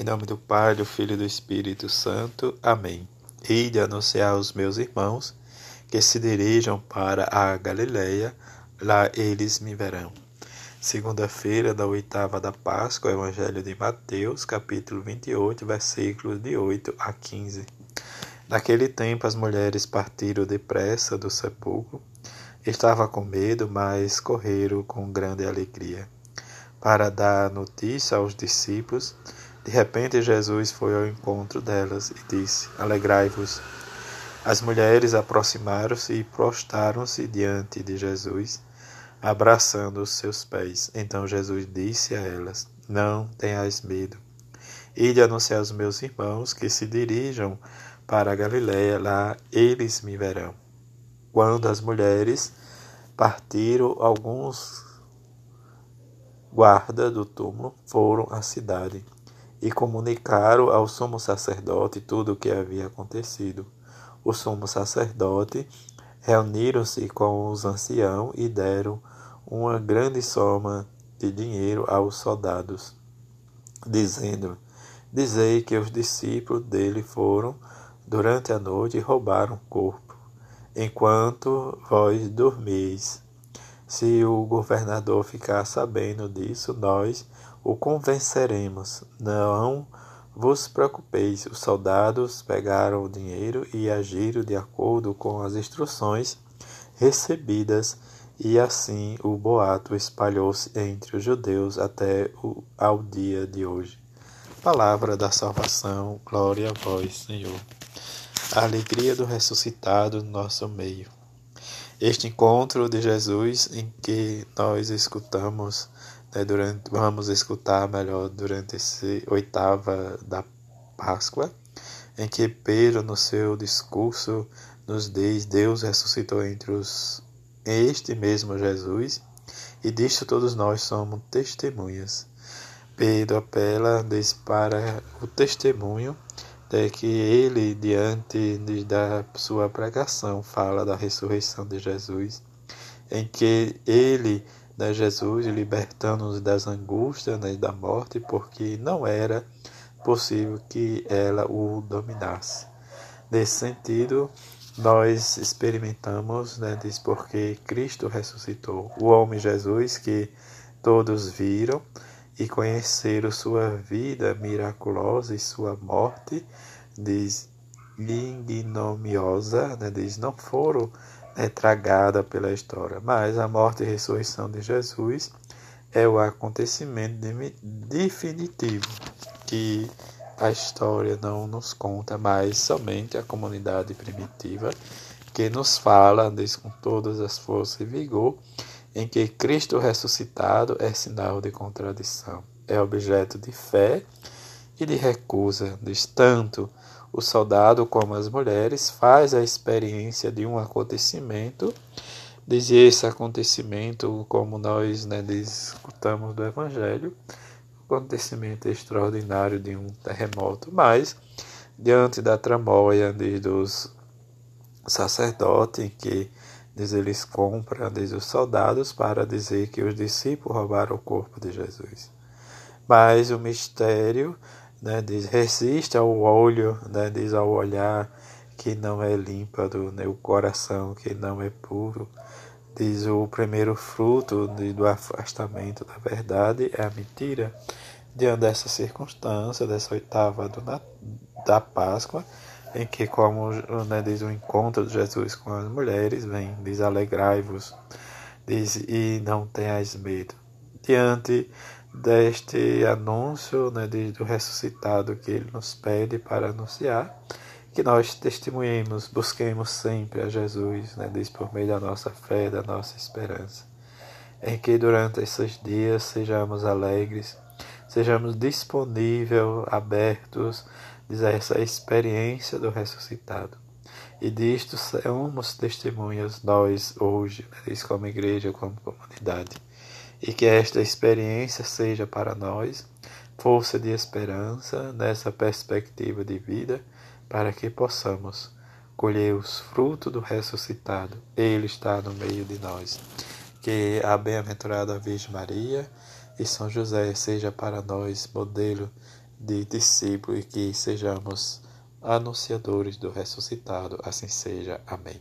Em nome do Pai, do Filho e do Espírito Santo. Amém. Ide anunciar aos meus irmãos que se dirijam para a Galileia, lá eles me verão. Segunda-feira da oitava da Páscoa, Evangelho de Mateus, capítulo 28, versículos de 8 a 15. Naquele tempo as mulheres partiram depressa do sepulcro. Estava com medo, mas correram com grande alegria para dar notícia aos discípulos de repente, Jesus foi ao encontro delas e disse: Alegrai-vos. As mulheres aproximaram-se e prostaram-se diante de Jesus, abraçando os seus pés. Então Jesus disse a elas: Não tenhais medo. Ide anunciar aos meus irmãos que se dirijam para a Galiléia, lá eles me verão. Quando as mulheres partiram, alguns guardas do túmulo foram à cidade e comunicaram ao sumo sacerdote tudo o que havia acontecido. O sumo sacerdote reuniram-se com os anciãos e deram uma grande soma de dinheiro aos soldados, dizendo: Dizei que os discípulos dele foram durante a noite e roubaram o corpo, enquanto vós dormis. Se o governador ficar sabendo disso, nós o convenceremos. Não vos preocupeis. Os soldados pegaram o dinheiro e agiram de acordo com as instruções recebidas, e assim o boato espalhou-se entre os judeus até o, ao dia de hoje. Palavra da salvação, glória a vós, Senhor. A alegria do ressuscitado no nosso meio. Este encontro de Jesus em que nós escutamos né, durante, vamos escutar melhor durante esse oitava da Páscoa, em que Pedro, no seu discurso, nos diz: Deus ressuscitou entre os este mesmo Jesus, e disto todos nós somos testemunhas. Pedro apela diz, para o testemunho de que ele, diante da sua pregação, fala da ressurreição de Jesus, em que ele né, Jesus libertando-nos das angústias né, da morte, porque não era possível que ela o dominasse. Nesse sentido, nós experimentamos, né, diz porque Cristo ressuscitou, o homem Jesus que todos viram e conheceram sua vida miraculosa e sua morte, diz ignomiosa, né, diz não foram é tragada pela história, mas a morte e ressurreição de Jesus é o acontecimento definitivo que a história não nos conta, mas somente a comunidade primitiva que nos fala, diz com todas as forças e vigor, em que Cristo ressuscitado é sinal de contradição, é objeto de fé e de recusa, diz tanto o soldado, como as mulheres, faz a experiência de um acontecimento, diz esse acontecimento, como nós né, escutamos do Evangelho, acontecimento extraordinário de um terremoto, mas diante da tramóia dos sacerdotes, que diz, eles compram diz, os soldados para dizer que os discípulos roubaram o corpo de Jesus. Mas o mistério né, diz, resiste ao olho, né, diz ao olhar que não é límpado, né, o coração que não é puro. Diz o primeiro fruto de, do afastamento da verdade é a mentira. Diante dessa circunstância, dessa oitava do, da Páscoa, em que, como né, diz o encontro de Jesus com as mulheres, vem, diz alegrai-vos, diz e não tenhais medo. Diante deste anúncio né, do ressuscitado que ele nos pede para anunciar, que nós testemunhemos, busquemos sempre a Jesus, né, diz por meio da nossa fé, da nossa esperança, em que durante esses dias sejamos alegres, sejamos disponíveis, abertos diz, essa experiência do ressuscitado. E disto somos testemunhas nós hoje, né, diz como igreja, como comunidade e que esta experiência seja para nós força de esperança nessa perspectiva de vida, para que possamos colher os frutos do ressuscitado. Ele está no meio de nós. Que a bem-aventurada Virgem Maria e São José seja para nós modelo de discípulo e que sejamos anunciadores do ressuscitado. Assim seja. Amém.